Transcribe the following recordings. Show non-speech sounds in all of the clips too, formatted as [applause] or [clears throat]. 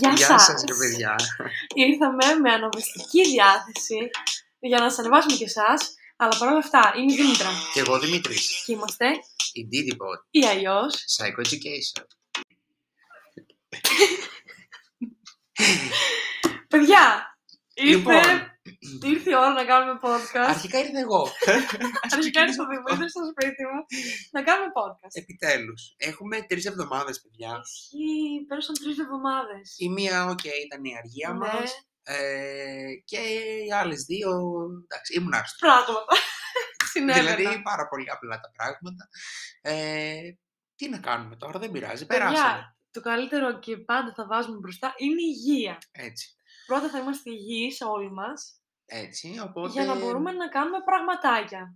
Γεια, Γεια σας. σας ρε παιδιά. Ήρθαμε με αναβαστική διάθεση για να σας ανεβάσουμε και εσάς. Αλλά παρόλα αυτά, είμαι η Δήμητρα. Και εγώ Δημήτρης. Και είμαστε Η Didybot. ή αλλιώς Psycho Education. Παιδιά, ήρθε, Λοιπόν. ήρθε η ώρα να κάνουμε podcast. Αρχικά ήρθα εγώ. Αρχικά ήρθε ο Δημήτρης στο σπίτι μου να κάνουμε podcast. Επιτέλους. Έχουμε τρεις εβδομάδες παιδιά. Ισχύει, πέρασαν τρεις εβδομάδες. Η μία, οκ, ήταν η αργία Ναι. μας. Ε, και οι άλλες δύο, εντάξει, ήμουν άρρωστος. Πράγματα. Συνέβαιναν. Δηλαδή, πάρα πολύ απλά τα πράγματα. Ε, τι να κάνουμε τώρα, δεν πειράζει, Παιδιά, περάσαμε. το καλύτερο και πάντα θα βάζουμε μπροστά είναι η υγεία. Έτσι. Πρώτα θα είμαστε υγιείς όλοι μας Έτσι, οπότε... για να μπορούμε να κάνουμε πραγματάκια.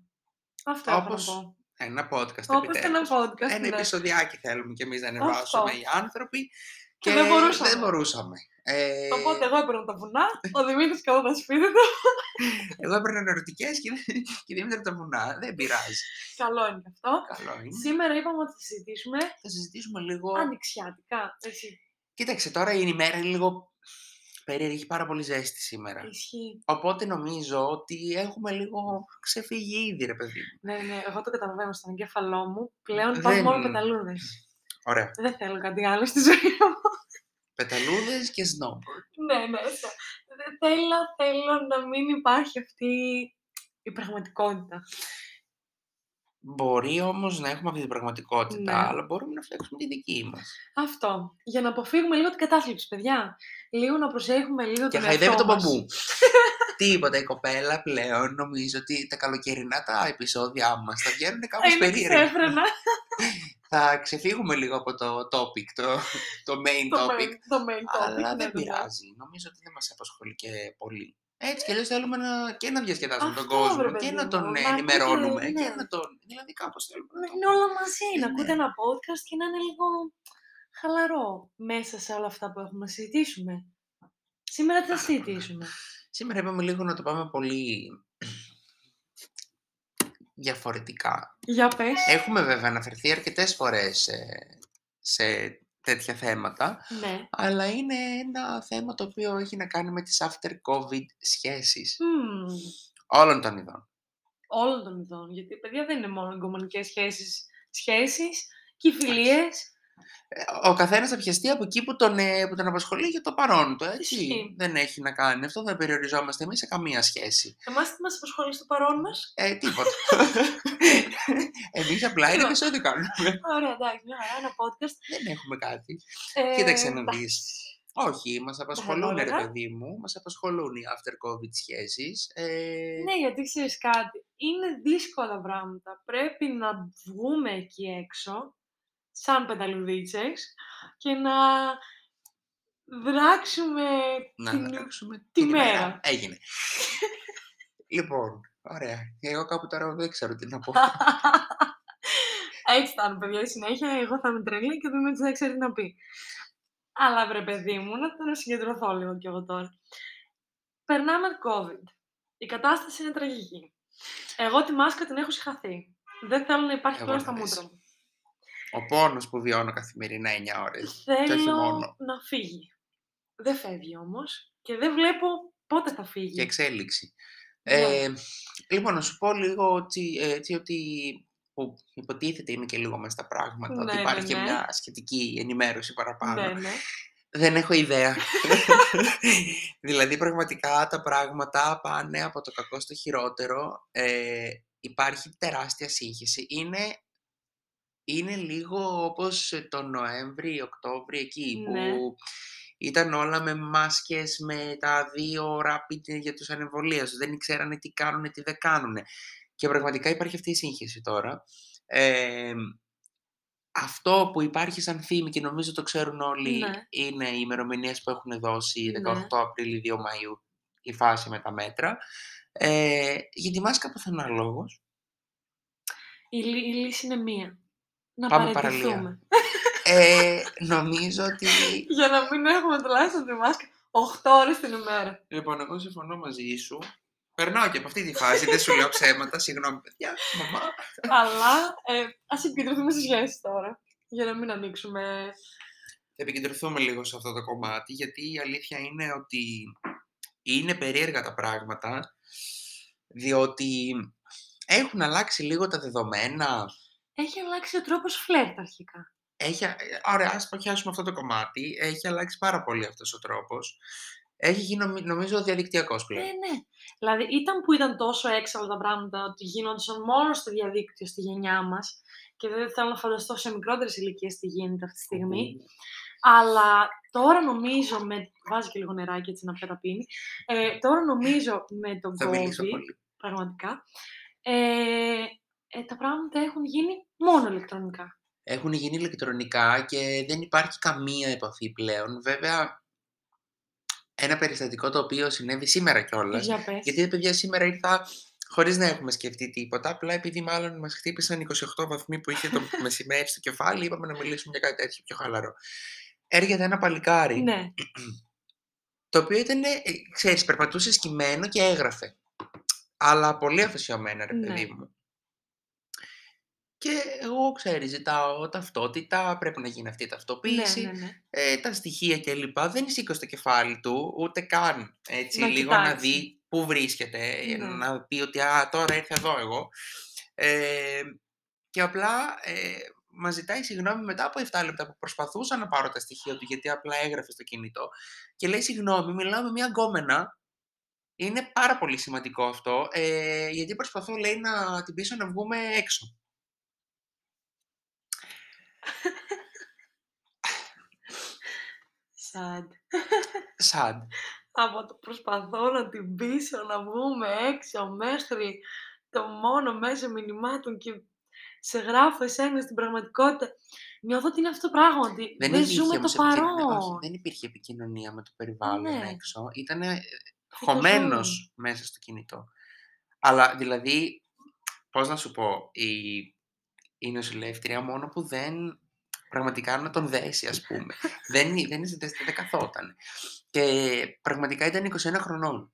Αυτό έχω Όπως να πω. Ένα podcast Όπως και ένα επιτέλους. podcast. Ένα ναι. επεισοδιάκι θέλουμε κι εμείς να ανεβάσουμε Αυτό. οι άνθρωποι. Και δεν μπορούσαμε. δεν μπορούσαμε. Ε, Οπότε εγώ έπαιρνα τα βουνά, ο Δημήτρης καθόταν σπίτι του. εγώ έπαιρνα ερωτικές και, και Δήμητρα τα βουνά. Δεν πειράζει. Καλό είναι και αυτό. Καλό είναι. Σήμερα είπαμε ότι θα συζητήσουμε Θα συζητήσουμε λίγο. ανοιξιάτικα. Εσύ. Κοίταξε, τώρα η ημέρα είναι λίγο περίεργη. Έχει πάρα πολύ ζέστη σήμερα. Ισχύει. Οπότε νομίζω ότι έχουμε λίγο ξεφύγει ήδη, ρε παιδί μου. Ναι, ναι, εγώ το καταλαβαίνω στον εγκέφαλό μου. Πλέον Δεν- υπάρχουν μόνο πεταλούδες. Ωραία. Δεν θέλω κάτι άλλο στη ζωή μου. Πεταλούδες και snowboard. ναι, ναι. θε- Δεν θέλω, θέλω να μην υπάρχει αυτή η πραγματικότητα. Μπορεί όμως να έχουμε αυτή την πραγματικότητα, Ναι. αλλά μπορούμε να φτιάξουμε τη δική μας. Αυτό. Για να αποφύγουμε λίγο την κατάθλιψη, παιδιά. Λίγο να προσέχουμε λίγο Και τον χαϊδεύει εαυτό τον μας. μπαμπού. [laughs] Τίποτα, η κοπέλα πλέον νομίζω ότι τα καλοκαιρινά τα επεισόδια μας θα βγαίνουν κάπως Είναι περίεργα. ξέφρενα. [laughs] Θα ξεφύγουμε λίγο από το topic, το, το main το, topic. main, το main topic. αλλά ναι, δεν ναι, ναι. πειράζει. Νομίζω ότι δεν μας απασχολεί και πολύ. Έτσι κι αλλιώς θέλουμε να, και να διασκεδάσουμε τον Αυτό, κόσμο βρε, και παιδί να μου, τον να ενημερώνουμε ακούτε, και ναι. να τον... Δηλαδή κάπως θέλουμε να Να το... είναι όλα μαζί, να Ε, ακούτε ναι. ένα podcast και να είναι λίγο χαλαρό μέσα σε όλα αυτά που έχουμε να συζητήσουμε. Σήμερα τι θα συζητήσουμε; Σήμερα είπαμε λίγο να το πάμε πολύ διαφορετικά. Για πες. Έχουμε βέβαια αναφερθεί αρκετές φορές σε, σε τέτοια θέματα, Ναι. αλλά είναι ένα θέμα το οποίο έχει να κάνει με τις after COVID σχέσεις Μμμ. όλων των ειδών. Όλων των ειδών. Γιατί παιδιά δεν είναι μόνο εγκομανικές σχέσεις. Σχέσεις και οι φιλίες. Ε, Ο καθένας θα πιαστεί από εκεί που τον, ε, που τον απασχολεί για το παρόν του, έτσι. Ισχύει. Δεν έχει να κάνει. Αυτό δεν περιοριζόμαστε εμείς σε καμία σχέση. Εμάς τι μας απασχολεί στο παρόν μας; Ε, τίποτα. [laughs] εμείς απλά ένα Τίποτα. επεισόδιο κάνουμε. Ωραία, εντάξει, μια χαρά, ένα podcast. δεν έχουμε κάτι. Ε, Κοίταξε να εντάξει. δεις. Όχι, μας απασχολούν, ρε έλεγα. παιδί μου, μας απασχολούν οι after COVID σχέσεις. Ε, Ναι, γιατί ξέρεις κάτι. Είναι δύσκολα πράγματα. Πρέπει να βγούμε εκεί έξω, σαν πενταλουδίτσες, και να δράξουμε να την... αλλάξουμε τη την ημέρα. μέρα. Έγινε. λοιπόν, ωραία. Εγώ κάπου τώρα δεν ξέρω τι να πω. Έτσι θα είναι, παιδιά, η συνέχεια. Εγώ θα είμαι τρελή και ο Δημήτρης δεν ξέρει τι να πει. Αλλά βρε παιδί μου, να το να συγκεντρωθώ λίγο κι εγώ τώρα. Περνάμε COVID. Η κατάσταση είναι τραγική. Εγώ τη μάσκα την έχω συγχαθεί. Δεν θέλω να υπάρχει Εγώ πλέον να στα δεις. μούτρα μου. Ο πόνος που βιώνω καθημερινά 9 ώρες. Και όχι Θέλω μόνο. να φύγει. Δεν φεύγει όμως και δεν βλέπω πότε θα φύγει. Και εξέλιξη. Ναι. Ε, λοιπόν, να σου πω λίγο ότι, ε, έτσι ότι που υποτίθεται είμαι και λίγο μέσα στα πράγματα, ότι Ναι, ναι, υπάρχει και ναι. μια σχετική ενημέρωση παραπάνω. Ναι, ναι. Δεν έχω ιδέα. [laughs] δηλαδή, πραγματικά τα πράγματα πάνε από το κακό στο χειρότερο. Ε, υπάρχει τεράστια σύγχυση. Είναι, είναι λίγο όπως το Νοέμβρη, Οκτώβρη, εκεί Ναι. που ήταν όλα με μάσκες, με τα δύο rapid για τους ανεμβολίασους. Δεν ξέρανε τι κάνουν, τι δεν κάνουν. Και πραγματικά υπάρχει αυτή η σύγχυση τώρα. Ε, αυτό που υπάρχει σαν θύμη και νομίζω το ξέρουν όλοι Ναι. είναι οι ημερομηνίες που έχουν δώσει 18 Ναι. Απρίλη, 2 Μαΐου η φάση με τα μέτρα. Ε, για τη μάσκα πουθενά λόγος. Η, λύ- η λύση είναι μία. Να Πάμε παραιτηθούμε. παραλία. Ε, νομίζω ότι... [laughs] Για να μην έχουμε τουλάχιστον τη μάσκα 8 ώρες την ημέρα. Λοιπόν, εγώ συμφωνώ μαζί σου. Περνάω και από αυτή τη φάση, δεν σου λέω ψέματα, συγγνώμη παιδιά, μαμά. Αλλά ε, ας επικεντρωθούμε στις σχέσεις τώρα. Για να μην ανοίξουμε θα επικεντρωθούμε λίγο σε αυτό το κομμάτι, γιατί η αλήθεια είναι ότι είναι περίεργα τα πράγματα, διότι έχουν αλλάξει λίγο τα δεδομένα. Έχει αλλάξει ο τρόπος φλερτ αρχικά. Έχει, α- ωραία, ας πιάσουμε αυτό το κομμάτι. Έχει αλλάξει πάρα πολύ αυτός ο τρόπος. Έχει γίνει, νομι- νομίζω, διαδικτυακός Ναι, πλέον. ναι. Δηλαδή ήταν που ήταν τόσο έξαλλα τα πράγματα ότι γίνονταν μόνο στο διαδίκτυο στη γενιά μας και δεν θέλω να φανταστώ σε μικρότερες ηλικίες τι γίνεται αυτή τη στιγμή. Αλλά τώρα νομίζω με... Βάζει και λίγο νεράκι έτσι να πιω τα πίνει. Ε, τώρα νομίζω με τον Θα μιλήσω COVID, πολύ. πραγματικά, ε, ε, τα πράγματα έχουν γίνει μόνο ηλεκτρονικά. Έχουν γίνει ηλεκτρονικά και δεν υπάρχει καμία επαφή πλέον. Βέβαια, ένα περιστατικό το οποίο συνέβη σήμερα κιόλας. Για πες. Γιατί ρε παιδιά σήμερα ήρθα χωρίς να έχουμε σκεφτεί τίποτα. Απλά επειδή μάλλον μας χτύπησαν 28 βαθμοί που είχε το [laughs] μεσημέρι στο κεφάλι, είπαμε να μιλήσουμε για κάτι τέτοιο πιο χαλαρό. Έρχεται ένα παλικάρι, Ναι, [clears throat] το οποίο ήταν, ε, ξέρεις, περπατούσε σκυμμένο και έγραφε. Αλλά πολύ αφοσιωμένα, ρε Ναι. παιδί μου. Και εγώ, ξέρεις, ζητάω ταυτότητα, πρέπει να γίνει αυτή η ναι, ταυτοποίηση, ναι, ναι. ε, τα στοιχεία κλπ. Δεν σήκωσε το κεφάλι του, ούτε καν έτσι, Να λίγο να κοιτάξει. δει πού βρίσκεται, ε, Ναι. να πει ότι α, τώρα ήρθα εδώ εγώ. Ε, και απλά ε, μας ζητάει συγγνώμη μετά από 7 λεπτά που προσπαθούσα να πάρω τα στοιχεία του, γιατί απλά έγραφε στο κινητό. Και λέει συγγνώμη, μιλάω με μια γκόμενα. Είναι πάρα πολύ σημαντικό αυτό, ε, γιατί προσπαθώ, λέει, να την πείσω να βγούμε έξω. Sad. Sad. Από το προσπαθώ να την πείσω να βγούμε έξω μέχρι το μόνο μέσο μηνυμάτων και σε γράφω εσένα στην πραγματικότητα. Νιώθω ότι είναι αυτό το πράγμα, ότι δεν, υπήρχε ζούμε το όμως επικοινωνία- παρόν. όχι, δεν υπήρχε επικοινωνία με το περιβάλλον Ναι. έξω. Ήταν Φυτοζώη. χωμένος μέσα στο κινητό. Αλλά δηλαδή, πώς να σου πω, η, η νοσηλεύτρια μόνο που δεν πραγματικά να τον δέσει, ας πούμε. [laughs] δεν, δεν, δεν, δεν καθόταν. Και πραγματικά ήταν 21 χρονών.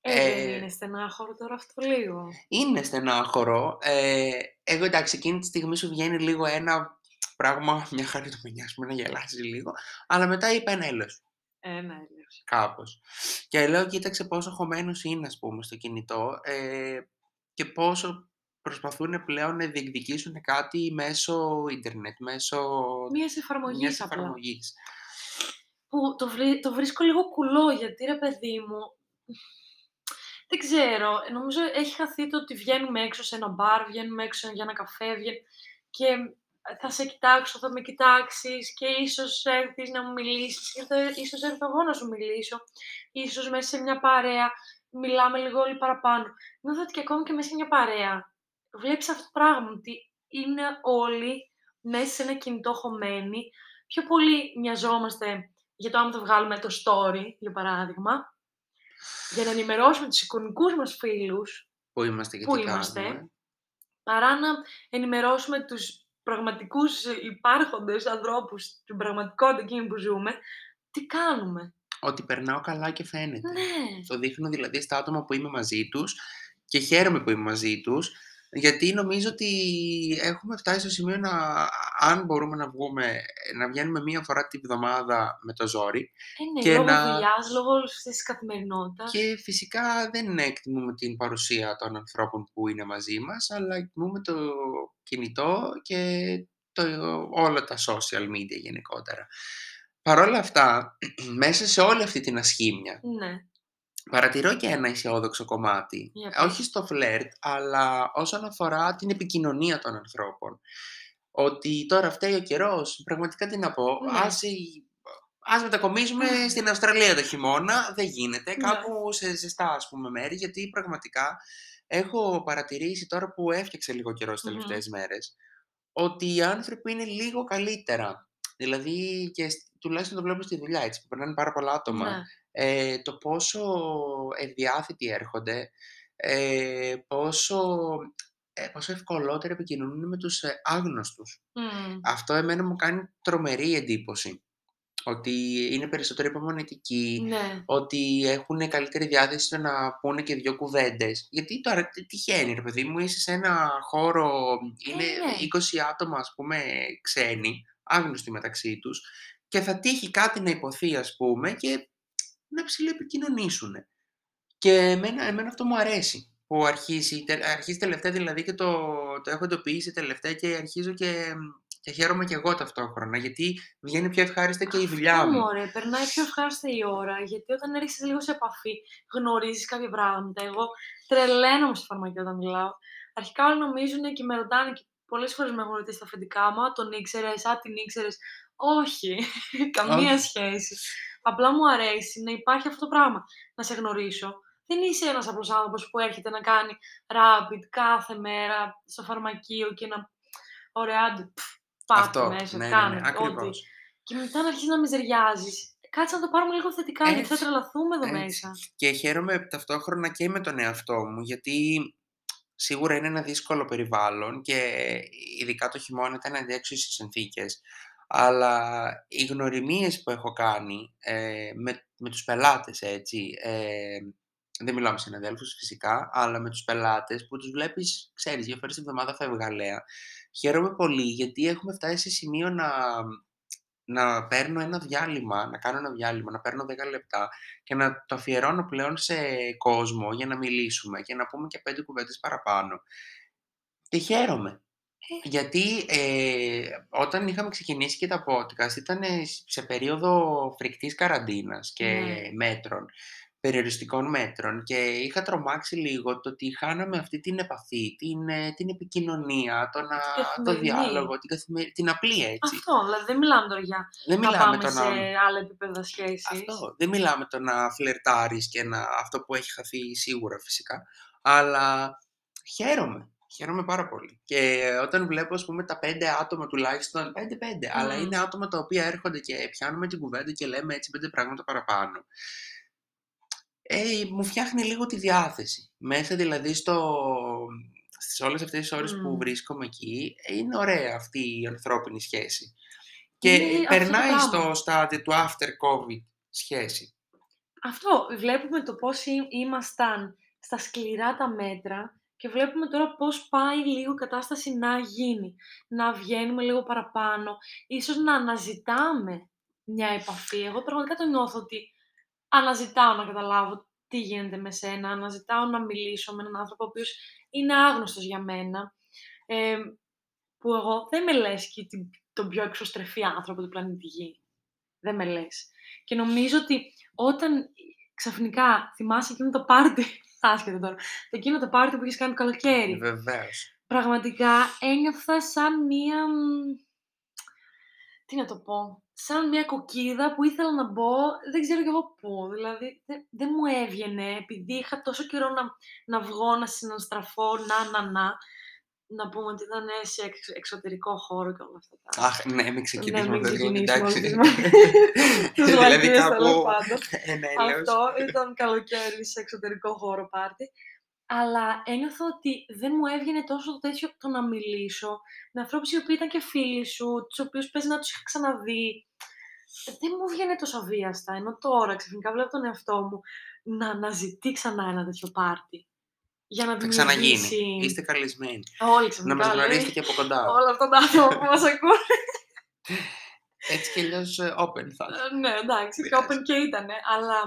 Ε, δεν Ε, είναι στενάχωρο τώρα αυτό λίγο. Είναι στενάχωρο. Ε, εγώ εντάξει, εκείνη τη στιγμή σου βγαίνει λίγο ένα πράγμα, μια χαριτομενιά, ας πούμε, να γελάσεις λίγο. Αλλά μετά είπε ένα έλεος. Ένα έλεος. κάπως. Και λέω, κοίταξε πόσο χωμένος είναι, ας πούμε, στο κινητό ε, και πόσο προσπαθούν πλέον να διεκδικήσουν κάτι μέσω ίντερνετ, μέσω Μίας εφαρμογής μιας απλά. εφαρμογής. Που το, βρι- το βρίσκω λίγο κουλό, γιατί ρε παιδί μου, δεν ξέρω, νομίζω έχει χαθεί το ότι βγαίνουμε έξω σε ένα μπαρ, βγαίνουμε έξω για ένα καφέ βγαίν- και θα σε κοιτάξω, θα με κοιτάξεις και ίσως έρθεις να μου μιλήσεις και θα, ίσως έρθω εγώ να σου μιλήσω, ίσως μέσα σε μια παρέα μιλάμε λίγο όλοι παραπάνω. Νιώθω ότι και ακόμη και μέσα σε μια παρέα βλέπεις αυτό το πράγμα, ότι είναι όλοι μέσα σε ένα κινητό χωμένοι, πιο πολύ μοιαζόμαστε για το άμα το βγάλουμε το story, για παράδειγμα, για να ενημερώσουμε τους εικονικούς μας φίλους, Πού είμαστε και Πού τι είμαστε; κάνουμε. παρά να ενημερώσουμε τους πραγματικούς υπάρχοντες ανθρώπους, την πραγματικότητα εκείνη που ζούμε, τι κάνουμε. Ότι περνάω καλά και φαίνεται. Ναι, Το δείχνω δηλαδή στα άτομα που είμαι μαζί τους και χαίρομαι που είμαι μαζί τους γιατί νομίζω ότι έχουμε φτάσει στο σημείο να, αν μπορούμε να βγούμε, να βγαίνουμε μία φορά τη βδομάδα με το ζόρι ε, ναι Και λόγω να- δουλειάς, λόγω όλης αυτής της καθημερινότητας. και φυσικά δεν εκτιμούμε την παρουσία των ανθρώπων που είναι μαζί μας αλλά εκτιμούμε το κινητό και το, όλα τα social media γενικότερα. Παρ' όλα αυτά, [clears throat] μέσα σε όλη αυτή την ασχήμια, Ναι, Παρατηρώ και ένα αισιόδοξο κομμάτι. Για πες. Όχι στο φλερτ, αλλά όσον αφορά την επικοινωνία των ανθρώπων. Ότι τώρα φταίει ο καιρός. Πραγματικά τι να πω. Ναι. Ας, η- ας μετακομίσουμε [laughs] στην Αυστραλία το χειμώνα. Δεν γίνεται. Ναι. Κάπου σε ζεστά ας πούμε μέρη. Γιατί πραγματικά έχω παρατηρήσει τώρα που έφτιαξε λίγο καιρός τις Μμμ. τελευταίες μέρες. Ότι οι άνθρωποι είναι λίγο καλύτερα. Δηλαδή και σ- τουλάχιστον το βλέπω στη δουλειά έτσι. Που περνάνε πάρα πολλά άτομα ναι. Ε, το πόσο ευδιάθετοι έρχονται, ε, πόσο, ε, πόσο ευκολότερα επικοινωνούν με τους ε, άγνωστους. Μμ. Αυτό εμένα μου κάνει τρομερή εντύπωση. Ότι είναι περισσότερο υπομονετικοί, Ναι, ότι έχουν καλύτερη διάθεση στο να πούνε και δύο κουβέντες. Γιατί τώρα τι- τυχαίνει, ρε παιδί μου, είσαι σε ένα χώρο, είναι ναι. 20 άτομα, ας πούμε, ξένοι, άγνωστοι μεταξύ τους και θα τύχει κάτι να υποθεί ας πούμε και να ψηλοεπικοινωνήσουν. Και εμένα, εμένα αυτό μου αρέσει που αρχίζει, αρχίζει τελευταία δηλαδή και το, το έχω εντοπίσει τελευταία και αρχίζω και, και χαίρομαι και εγώ ταυτόχρονα γιατί βγαίνει πιο ευχάριστα και η δουλειά μου. Ωραία, περνάει πιο ευχάριστα η ώρα γιατί όταν έρχεσαι λίγο σε επαφή γνωρίζεις κάποια πράγματα. Εγώ τρελαίνομαι στη φαρμακεία όταν μιλάω. Αρχικά όλοι νομίζουν και με ρωτάνε και πολλές φορές με έχουν ρωτήσει στα αφεντικά μου, τον ήξερες, α την ήξερες. Όχι, [laughs] καμία σχέση. Απλά μου αρέσει να υπάρχει αυτό το πράγμα. Να σε γνωρίσω. Δεν είσαι ένας απλός άνθρωπος που έρχεται να κάνει rapid κάθε μέρα στο φαρμακείο και να. Ωραία, πάτε μέσα, ναι, κάνε ναι, ναι, ό,τι. Και μετά να αρχίσεις να μιζεριάζεις. Κάτσε να το πάρουμε λίγο θετικά, γιατί θα τρελαθούμε εδώ έτσι. μέσα. Και χαίρομαι ταυτόχρονα και με τον εαυτό μου, γιατί σίγουρα είναι ένα δύσκολο περιβάλλον και ειδικά το χειμώνα ήταν αντίξωες οι συνθήκες. Αλλά οι γνωριμίες που έχω κάνει ε, με, με τους πελάτες, έτσι, ε, δεν μιλάω με συναδέλφους φυσικά, αλλά με τους πελάτες που τους βλέπεις, ξέρεις, δύο φορές την εβδομάδα φεύγα Χαίρομαι πολύ γιατί έχουμε φτάσει σε σημείο να, να παίρνω ένα διάλειμμα, να κάνω ένα διάλειμμα, να παίρνω 10 λεπτά και να το αφιερώνω πλέον σε κόσμο για να μιλήσουμε και να πούμε και πέντε κουβέντες παραπάνω. Και χαίρομαι. Ε. Γιατί ε, όταν είχαμε ξεκινήσει και τα podcast ήταν σε περίοδο φρικτής καραντίνας και ναι. μέτρων περιοριστικών μέτρων και είχα τρομάξει λίγο το ότι χάναμε αυτή την επαφή, την, ε, την επικοινωνία, τον, το διάλογο, την, καθημερι... την απλή έτσι. Αυτό, δηλαδή δεν μιλάμε τώρα για δεν να πάμε το σε άλλα επίπεδα σχέσης. Αυτό, δεν μιλάμε το να φλερτάρεις και να... αυτό που έχει χαθεί σίγουρα φυσικά, αλλά χαίρομαι. Χαίρομαι πάρα πολύ. Και όταν βλέπω, ας πούμε, τα πέντε άτομα τουλάχιστον, πέντε-πέντε, αλλά είναι άτομα τα οποία έρχονται και πιάνουμε την κουβέντα και λέμε έτσι πέντε πράγματα παραπάνω ε, μου φτιάχνει λίγο τη διάθεση. Μέσα δηλαδή στο, στις όλες αυτές τις ώρες που βρίσκομαι εκεί, είναι ωραία αυτή η ανθρώπινη σχέση. Και περνάει στο στάδιο του after COVID σχέση. Αυτό, βλέπουμε το πώς ήμασταν στα σκληρά τα μέτρα και βλέπουμε τώρα πώς πάει λίγο η κατάσταση να γίνει. Να βγαίνουμε λίγο παραπάνω, ίσως να αναζητάμε μια επαφή. Εγώ πραγματικά το νιώθω ότι αναζητάω να καταλάβω τι γίνεται με σένα, αναζητάω να μιλήσω με έναν άνθρωπο ο οποίος είναι άγνωστος για μένα, ε, που εγώ δεν με λες και τον πιο εξωστρεφή άνθρωπο του πλανήτη Γη. Δεν με λες. Και νομίζω ότι όταν ξαφνικά θυμάσαι εκείνο το πάρτι, άσχετο τώρα, το εκείνο το πάρτι που έχεις κάνει το καλοκαίρι. Βεβαίως. Πραγματικά ένιωθα σαν μία... Τι να το πω σαν μια κοκκίδα που ήθελα να μπω, δεν ξέρω κι εγώ πού. Δηλαδή, δεν, μου έβγαινε, επειδή είχα τόσο καιρό να, να βγω, να συναστραφώ, να, να, να. Να πούμε ότι ήταν σε εξωτερικό χώρο και όλα αυτά. Αχ, ναι, μην ξεκινήσουμε ναι, μην εντάξει. [laughs] δηλαδή κάπου Αυτό ήταν καλοκαίρι σε εξωτερικό χώρο πάρτι αλλά ένιωθα ότι δεν μου έβγαινε τόσο το τέτοιο το να μιλήσω με ανθρώπους οι οποίοι ήταν και φίλοι σου, τους οποίους παίζει να τους είχα ξαναδεί. Δεν μου βγαίνει τόσο αβίαστα. Ενώ τώρα ξαφνικά βλέπω τον εαυτό μου να αναζητεί ξανά ένα τέτοιο πάρτι. Για να Θα ξαναγίνει. Είστε καλεσμένοι. Όλοι ξαφνικά. Να μας γνωρίσετε και από κοντά. Όλα αυτά τα άτομα που μας ακούνε. Έτσι κι αλλιώς ε, open θα ε, Ναι, εντάξει, και open και ήταν. Αλλά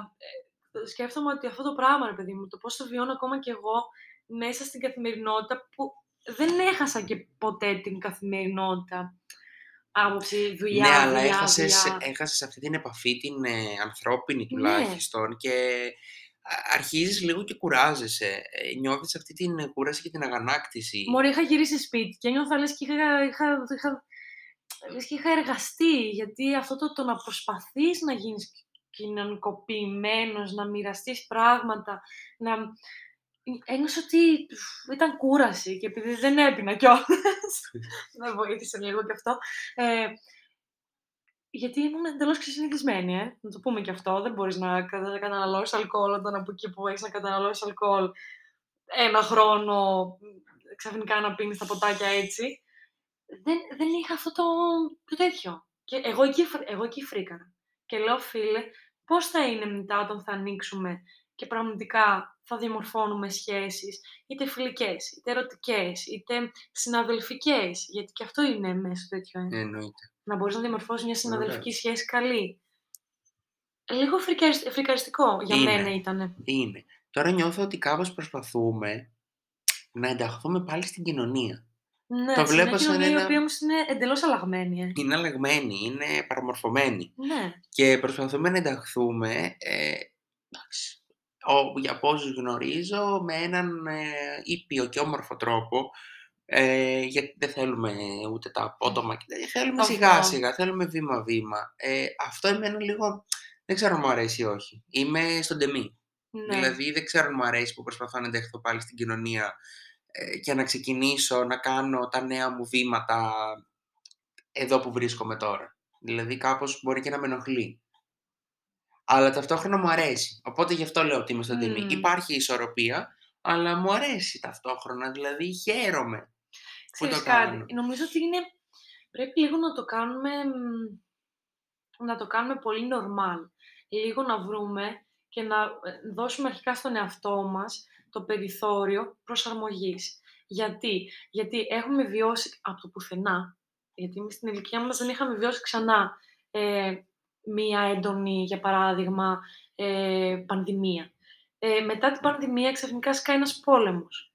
ε, σκέφτομαι ότι αυτό το πράγμα, ρε παιδί μου, το πώς το βιώνω ακόμα κι εγώ μέσα στην καθημερινότητα που δεν έχασα και ποτέ την καθημερινότητα. Άποψη, δουλειά, Ναι, αλλά έχασες, έχασες αυτή την επαφή, την ε, ανθρώπινη ναι. τουλάχιστον και αρχίζεις λίγο και κουράζεσαι. Ε, νιώθεις αυτή την κούραση και την αγανάκτηση. Μωρή, είχα γυρίσει σπίτι και νιώθα λες και είχα, είχα, είχα, λες και είχα εργαστεί, γιατί αυτό το, το να προσπαθείς να γίνεις κοινωνικοποιημένος, να μοιραστείς πράγματα, να... Ένιωσα ότι ήταν κούραση και επειδή δεν έπινα κιόλας. [laughs] δεν βοήθησε λίγο κι αυτό. Ε, γιατί ήμουν εντελώς ξεσυνηθισμένη, ε. να το πούμε κι αυτό. Δεν μπορείς να καταναλώσεις αλκοόλ όταν από εκεί που έχεις να καταναλώσεις αλκοόλ ένα χρόνο ξαφνικά να πίνεις τα ποτάκια έτσι. Δεν, δεν είχα αυτό το, το τέτοιο. Και εγώ εκεί, εγώ εκεί φρίκαρα. Και λέω, φίλε, πώς θα είναι μετά όταν θα ανοίξουμε και πραγματικά θα διαμορφώνουμε σχέσεις, είτε φιλικές, είτε ερωτικές, είτε συναδελφικές, γιατί και αυτό είναι μέσα τέτοιο. Ε. Εννοείται. Να μπορείς να διαμορφώσεις μια συναδελφική Βεβαίως. σχέση καλή. Λίγο φρικαρι- φρικαριστικό για Είναι. μένα ήταν. Είναι. Τώρα νιώθω ότι κάπως προσπαθούμε να ενταχθούμε πάλι στην κοινωνία. Ναι, Το σε βλέπω μια σαν κοινωνία ένα- η οποία όμως είναι εντελώς αλλαγμένη. Ε. Είναι αλλαγμένη, είναι παραμορφωμένη. Ναι. Και προσπαθούμε να ενταχθούμε, ε, εντάξει, ο, για πόσους γνωρίζω, με έναν ε, ήπιο και όμορφο τρόπο, ε, γιατί δεν θέλουμε ούτε τα απότομα και τέτοια, θέλουμε Αυτό. σιγά σιγά, θέλουμε βήμα βήμα. Ε, αυτό εμένα λίγο, δεν ξέρω αν μου αρέσει ή όχι. Είμαι στον τεμή. ναι. Δηλαδή δεν ξέρω αν μου αρέσει που προσπαθώ να ενταχθώ πάλι στην κοινωνία ε, και να ξεκινήσω να κάνω τα νέα μου βήματα εδώ που βρίσκομαι τώρα. Δηλαδή κάπως μπορεί και να με ενοχλεί. Αλλά ταυτόχρονα μου αρέσει. Οπότε γι' αυτό λέω ότι είμαι στον τιμή. Μμμ. Υπάρχει ισορροπία, αλλά μου αρέσει ταυτόχρονα. Δηλαδή χαίρομαι που Ξέρεις το κάτι, κάνω. νομίζω ότι είναι, πρέπει λίγο να το κάνουμε, μ, να το κάνουμε πολύ normal. Λίγο να βρούμε και να ε, δώσουμε αρχικά στον εαυτό μας το περιθώριο προσαρμογής. Γιατί, Γιατί έχουμε βιώσει από το πουθενά, γιατί εμείς στην ηλικία μας δεν είχαμε βιώσει ξανά ε, μία έντονη, για παράδειγμα, ε, πανδημία. Ε, μετά την πανδημία ξαφνικά σκάει ένας πόλεμος.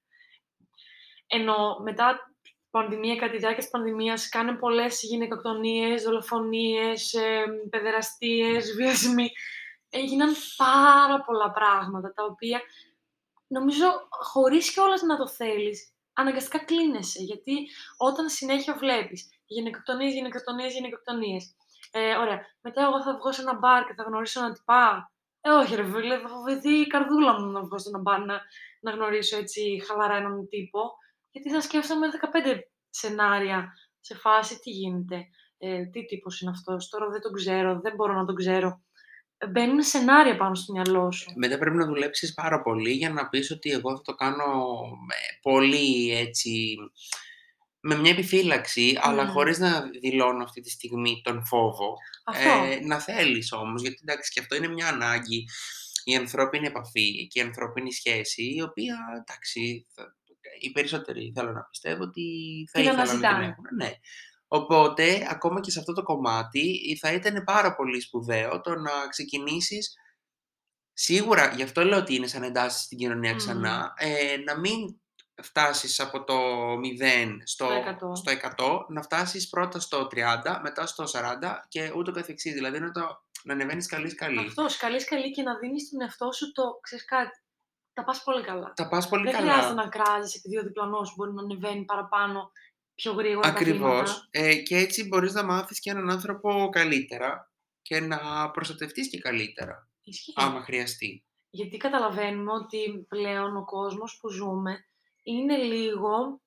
Ενώ μετά την πανδημία, κατά τη διάρκειας της πανδημίας, κάνουν πολλές γυναικοκτονίες, δολοφονίες, ε, παιδεραστίες, βιασμοί. Έγιναν πάρα πολλά πράγματα, τα οποία νομίζω χωρίς κιόλας να το θέλεις, αναγκαστικά κλείνεσαι. Γιατί όταν συνέχεια βλέπεις γυναικοκτονίες, γυναικοκτονίες, γυναικοκτονίες, ε, ωραία, μετά εγώ θα βγω σε ένα μπαρ και θα γνωρίσω έναν τυπά. Ε, όχι ρε φίλε, θα φοβηθεί η καρδούλα μου να βγω σε ένα μπαρ να, να γνωρίσω έτσι χαλαρά έναν τύπο. Γιατί θα σκέφτομαι 15 σενάρια σε φάση τι γίνεται, ε, τι τύπος είναι αυτός, τώρα δεν τον ξέρω, δεν μπορώ να τον ξέρω. Ε, Μπαίνουν σενάρια πάνω στο μυαλό σου. Μετά πρέπει να δουλέψεις πάρα πολύ για να πεις ότι εγώ θα το κάνω με πολύ έτσι, με μια επιφύλαξη, αλλά Μμμ. χωρίς να δηλώνω αυτή τη στιγμή τον φόβο. Αυτό. Ε, να θέλεις όμως, γιατί εντάξει και αυτό είναι μια ανάγκη, η ανθρώπινη επαφή και η ανθρώπινη σχέση, η οποία εντάξει, θα- οι περισσότεροι θέλω να πιστεύω ότι θα Την ήθελαν να την αναζητάνε. έχουν. Ναι. Οπότε, ακόμα και σε αυτό το κομμάτι, θα ήταν πάρα πολύ σπουδαίο το να ξεκινήσεις Σίγουρα, γι' αυτό λέω ότι είναι σαν να εντάσσεις στην κοινωνία Μμμ. ξανά, ε, να μην φτάσεις από το 0 στο, Στο 100. στο 100, να φτάσεις πρώτα στο 30, μετά στο 40 και ούτω καθεξής. Δηλαδή να, το, να ανεβαίνεις καλής σκαλή. Αυτός, καλής καλή και να δίνεις στον εαυτό σου το, ξέρεις κάτι, τα πας πολύ καλά. Τα πας πολύ Δεν καλά. χρειάζεται να κράζεις επειδή ο διπλανός σου μπορεί να ανεβαίνει παραπάνω πιο γρήγορα τα βήματα. Ακριβώς. Ε, και έτσι μπορείς να μάθεις και έναν άνθρωπο καλύτερα και να προστατευτείς και καλύτερα, Ισχύει. άμα χρειαστεί. Γιατί καταλαβαίνουμε ότι πλέον ο κόσμος που ζούμε είναι λίγο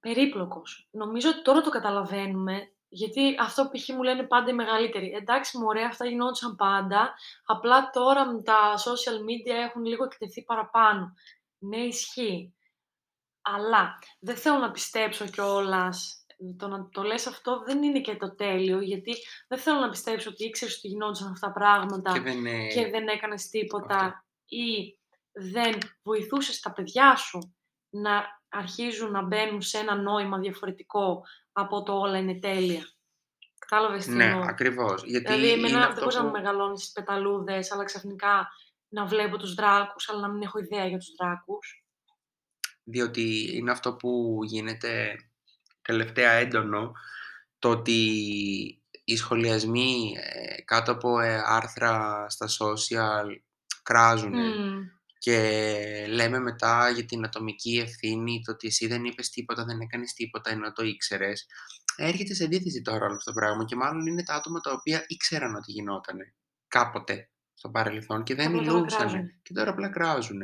περίπλοκος. Νομίζω ότι τώρα το καταλαβαίνουμε, γιατί αυτό π.χ. μου λένε πάντα οι μεγαλύτεροι. Εντάξει, μωρέ, αυτά γινόντουσαν πάντα, απλά τώρα με τα social media έχουν λίγο εκτεθεί παραπάνω. Ναι, ισχύει. Αλλά δεν θέλω να πιστέψω κιόλας. Το να το λες αυτό δεν είναι και το τέλειο, γιατί δεν θέλω να πιστέψω ότι ήξερες ότι γινόντουσαν αυτά τα πράγματα Και δεν, ε, και δεν έκανες τίποτα αυτό. ή δεν βοηθούσες τα παιδιά σου να αρχίζουν να μπαίνουν σε ένα νόημα διαφορετικό από το όλα είναι τέλεια. Κατάλαβες τι Ναι, εννοώ. ακριβώς. Γιατί Δηλαδή, εμένα είναι δεν αυτό μπορούσα να που... με μεγαλώνει στις πεταλούδες, αλλά ξαφνικά να βλέπω τους δράκους, αλλά να μην έχω ιδέα για τους δράκους. διότι είναι αυτό που γίνεται τελευταία έντονο, το ότι οι σχολιασμοί ε, κάτω από ε, άρθρα στα social κράζουν Μμμ. Και λέμε μετά για την ατομική ευθύνη, το ότι εσύ δεν είπες τίποτα, δεν έκανες τίποτα ενώ το ήξερες. Έρχεται σε αντίθεση τώρα όλο αυτό το πράγμα και μάλλον είναι τα άτομα τα οποία ήξεραν ότι γινότανε κάποτε στο παρελθόν και δεν Απλά τώρα μιλούσαν κράζουν. και τώρα απλά κράζουν.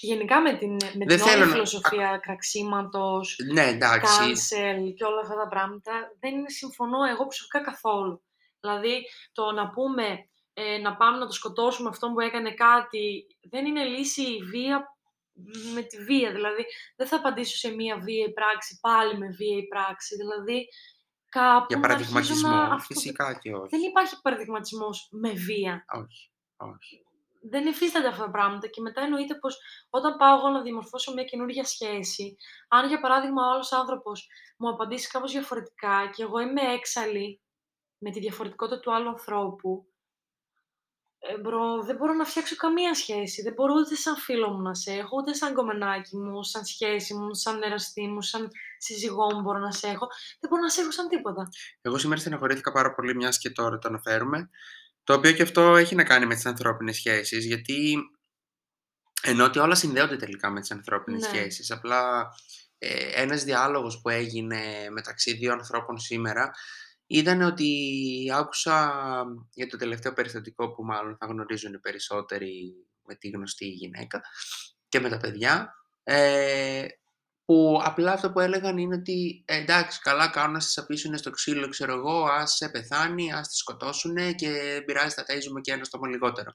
Γενικά με την, με Δεν την όλη θέλω να- φιλοσοφία κραξίματος, Ναι, εντάξει. cancel και όλα αυτά τα πράγματα, δεν είναι συμφωνώ εγώ προσωπικά καθόλου. Δηλαδή, το να πούμε, ε, να πάμε να το σκοτώσουμε αυτόν που έκανε κάτι, δεν είναι λύση η βία με τη βία. Δηλαδή, δεν θα απαντήσω σε μία βίαιη πράξη, πάλι με βίαιη πράξη. Δηλαδή, κάπου Για να αρχίζω παραδειγματισμό, να... αυτό- φυσικά και όχι. Δεν υπάρχει παραδειγματισμός με βία. Όχι, όχι. δεν υφίστανται αυτά τα πράγματα και μετά εννοείται πως όταν πάω εγώ να διαμορφώσω μια καινούργια σχέση, αν για παράδειγμα ο άλλος άνθρωπος μου απαντήσει κάπως διαφορετικά και εγώ είμαι έξαλλη με τη διαφορετικότητα του άλλου ανθρώπου, ε, bro, δεν μπορώ να φτιάξω καμία σχέση. Δεν μπορώ ούτε σαν φίλο μου να σε έχω, ούτε σαν γκομενάκι μου, σαν σχέση μου, σαν εραστή μου, σαν σύζυγό μου μπορώ να σε έχω. Δεν μπορώ να σε έχω σαν τίποτα. Εγώ σήμερα στεναχωρήθηκα πάρα πολύ, μιας και τώρα το αναφέρουμε. Το οποίο και αυτό έχει να κάνει με τις ανθρώπινες σχέσεις, γιατί ενώ ότι όλα συνδέονται τελικά με τις ανθρώπινες Ναι. σχέσεις. Απλά ε, ένας διάλογος που έγινε μεταξύ δύο ανθρώπων σήμερα ήταν ότι άκουσα για το τελευταίο περιστατικό που μάλλον θα γνωρίζουν οι περισσότεροι με τη γνωστή γυναίκα και με τα παιδιά ε, που απλά αυτό που έλεγαν είναι ότι ε, εντάξει καλά κάνουν να σε απίσουν στο ξύλο ξέρω εγώ ας σε πεθάνει, ας τη σκοτώσουν και δεν πειράζει θα ταΐζουμε και ένα στόμα λιγότερο.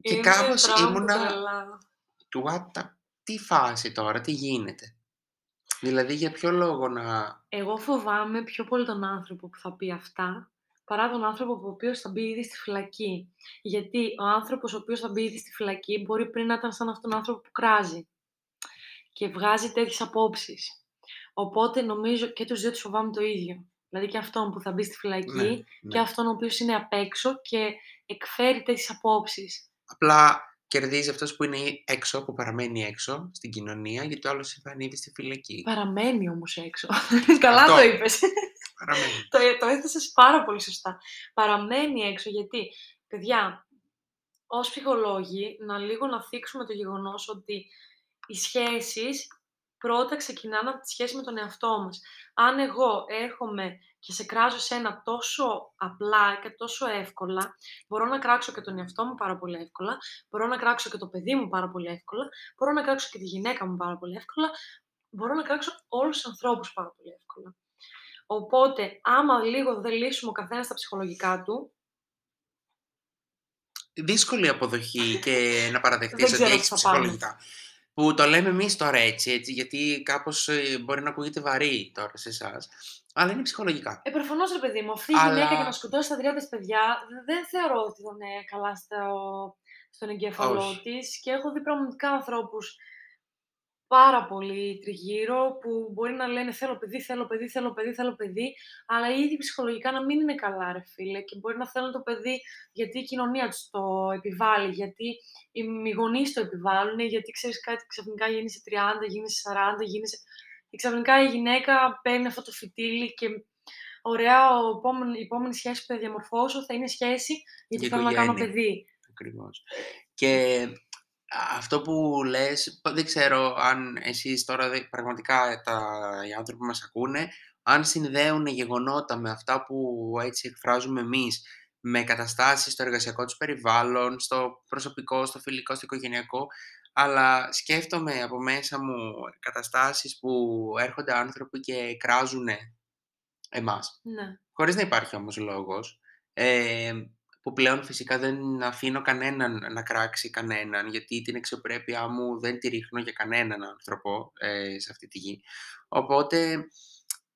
Και Είναι κάπως πράγμα που ήμουνα- τρελάω. του what the- τι φάση τώρα, τι γίνεται; Δηλαδή για ποιο λόγο να... Εγώ φοβάμαι πιο πολύ τον άνθρωπο που θα πει αυτά, παρά τον άνθρωπο που ο οποίος θα μπει ήδη στη φυλακή. Γιατί ο άνθρωπος ο οποίος θα μπει ήδη στη φυλακή μπορεί πριν να ήταν σαν αυτόν τον άνθρωπο που κράζει και βγάζει τέτοιες απόψεις. Οπότε νομίζω και τους δύο τους φοβάμαι το ίδιο. Δηλαδή και αυτόν που θα μπει στη φυλακή Ναι, και ναι. αυτόν ο οποίος είναι απ' έξω και εκφέρει τέτοιες απόψεις. Απλά κερδίζει αυτός που είναι έξω, που παραμένει έξω στην κοινωνία, γιατί ο άλλος θα είναι ήδη στη φυλακή. Παραμένει όμως έξω. Καλά Αυτό. το είπες. Παραμένει. το, το έθεσες πάρα πολύ σωστά. Παραμένει έξω γιατί, παιδιά, ως ψυχολόγοι, να λίγο να θίξουμε το γεγονός ότι οι σχέσεις πρώτα ξεκινάνε από τη σχέση με τον εαυτό μας. Αν εγώ έρχομαι και σε κράζω σε ένα τόσο απλά και τόσο εύκολα, μπορώ να κράξω και τον εαυτό μου πάρα πολύ εύκολα, μπορώ να κράξω και το παιδί μου πάρα πολύ εύκολα, μπορώ να κράξω και τη γυναίκα μου πάρα πολύ εύκολα, μπορώ να κράξω όλους τους ανθρώπους πάρα πολύ εύκολα. Οπότε, άμα λίγο δεν λύσουμε ο καθένας τα ψυχολογικά του, Δύσκολη αποδοχή και να [laughs] παραδεχτείς Δεν ότι ξέρω έχεις πώς θα πάμε. ψυχολογικά. Που το λέμε εμείς τώρα έτσι, έτσι, γιατί κάπως ε, μπορεί να ακούγεται βαρύ τώρα σε εσάς. Αλλά είναι ψυχολογικά. ε, προφανώς ρε παιδί μου, αυτή η Αλλά- γυναίκα για να σκοτώσει τα 30 παιδιά, δεν θεωρώ ότι ήταν ε, καλά στο, στον εγκέφαλό Όχι. της και έχω δει πραγματικά ανθρώπους πάρα πολύ τριγύρω που μπορεί να λένε θέλω παιδί, θέλω παιδί, θέλω παιδί, θέλω παιδί, αλλά ήδη ψυχολογικά να μην είναι καλά ρε φίλε και μπορεί να θέλουν το παιδί γιατί η κοινωνία τους το επιβάλλει, γιατί οι μη γονείς το επιβάλλουν, γιατί ξέρεις κάτι ξαφνικά γίνεσαι 30, γίνεσαι 40, γίνεσαι... Και ξαφνικά η γυναίκα παίρνει αυτό το φυτίλι και ωραία, ο επόμενη, η επόμενη σχέση που θα διαμορφώσω θα είναι σχέση γιατί Για θέλω να κάνω οικογένεια. παιδί. Ακριβώς. Και αυτό που λες, δεν ξέρω αν εσείς τώρα δε- πραγματικά τα, οι άνθρωποι που μας ακούνε, αν συνδέουν γεγονότα με αυτά που έτσι εκφράζουμε εμείς, με καταστάσεις στο εργασιακό τους περιβάλλον, στο προσωπικό, στο φιλικό, στο οικογενειακό, αλλά σκέφτομαι από μέσα μου καταστάσεις που έρχονται άνθρωποι και κράζουν εμάς Ναι. χωρίς να υπάρχει όμως λόγος, ε, που πλέον φυσικά δεν αφήνω κανέναν να κράξει κανέναν, γιατί την αξιοπρέπειά μου δεν τη ρίχνω για κανέναν άνθρωπο ε, σε αυτή τη γη. Οπότε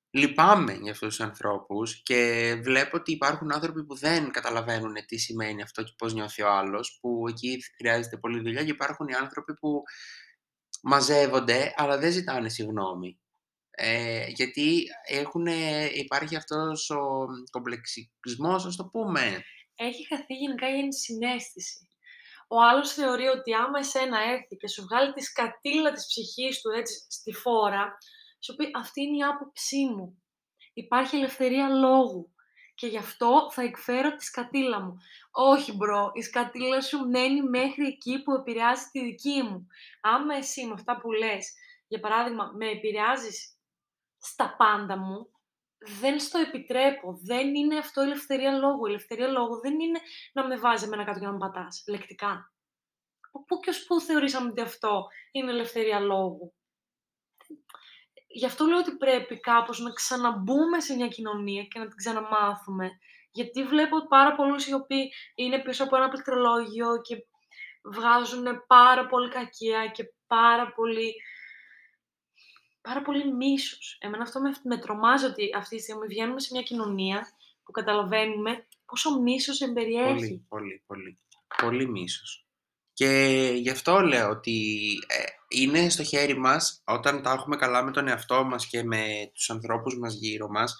λυπάμαι για αυτούς τους ανθρώπους και βλέπω ότι υπάρχουν άνθρωποι που δεν καταλαβαίνουν τι σημαίνει αυτό και πώς νιώθει ο άλλος, που εκεί χρειάζεται πολλή δουλειά και υπάρχουν οι άνθρωποι που μαζεύονται αλλά δεν ζητάνε συγγνώμη. Ε, γιατί έχουν, υπάρχει αυτός ο κομπλεξισμός, ας το πούμε. Έχει χαθεί γενικά η ενσυναίσθηση. Ο άλλος θεωρεί ότι άμα εσένα έρθει και σου βγάλει τη σκατήλα της ψυχής του έτσι στη φόρα, σου πει αυτή είναι η άποψή μου. Υπάρχει ελευθερία λόγου και γι' αυτό θα εκφέρω τη σκατήλα μου. Όχι bro, η σκατήλα σου μένει μέχρι εκεί που επηρεάζει τη δική μου. Άμα εσύ με αυτά που λες, για παράδειγμα, με επηρεάζεις στα πάντα μου, δεν στο επιτρέπω. Δεν είναι αυτό η ελευθερία λόγου. Η ελευθερία λόγου δεν είναι να με βάζει εμένα κάτω και να με πατάς, λεκτικά. Πού και ως πού θεωρήσαμε ότι αυτό είναι ελευθερία λόγου; Γι' αυτό λέω ότι πρέπει κάπως να ξαναμπούμε σε μια κοινωνία και να την ξαναμάθουμε. Γιατί βλέπω πάρα πολλούς οι οποίοι είναι πίσω από ένα πληκτρολόγιο και βγάζουν πάρα πολύ κακία και πάρα πολύ πάρα πολύ μίσος. Εμένα αυτό με, με τρομάζει ότι αυτή τη στιγμή βγαίνουμε σε μια κοινωνία που καταλαβαίνουμε πόσο μίσος εμπεριέχει. Πολύ, πολύ, πολύ. Πολύ μίσος. Και γι' αυτό λέω ότι ε, είναι στο χέρι μας, όταν τα έχουμε καλά με τον εαυτό μας και με τους ανθρώπους μας γύρω μας,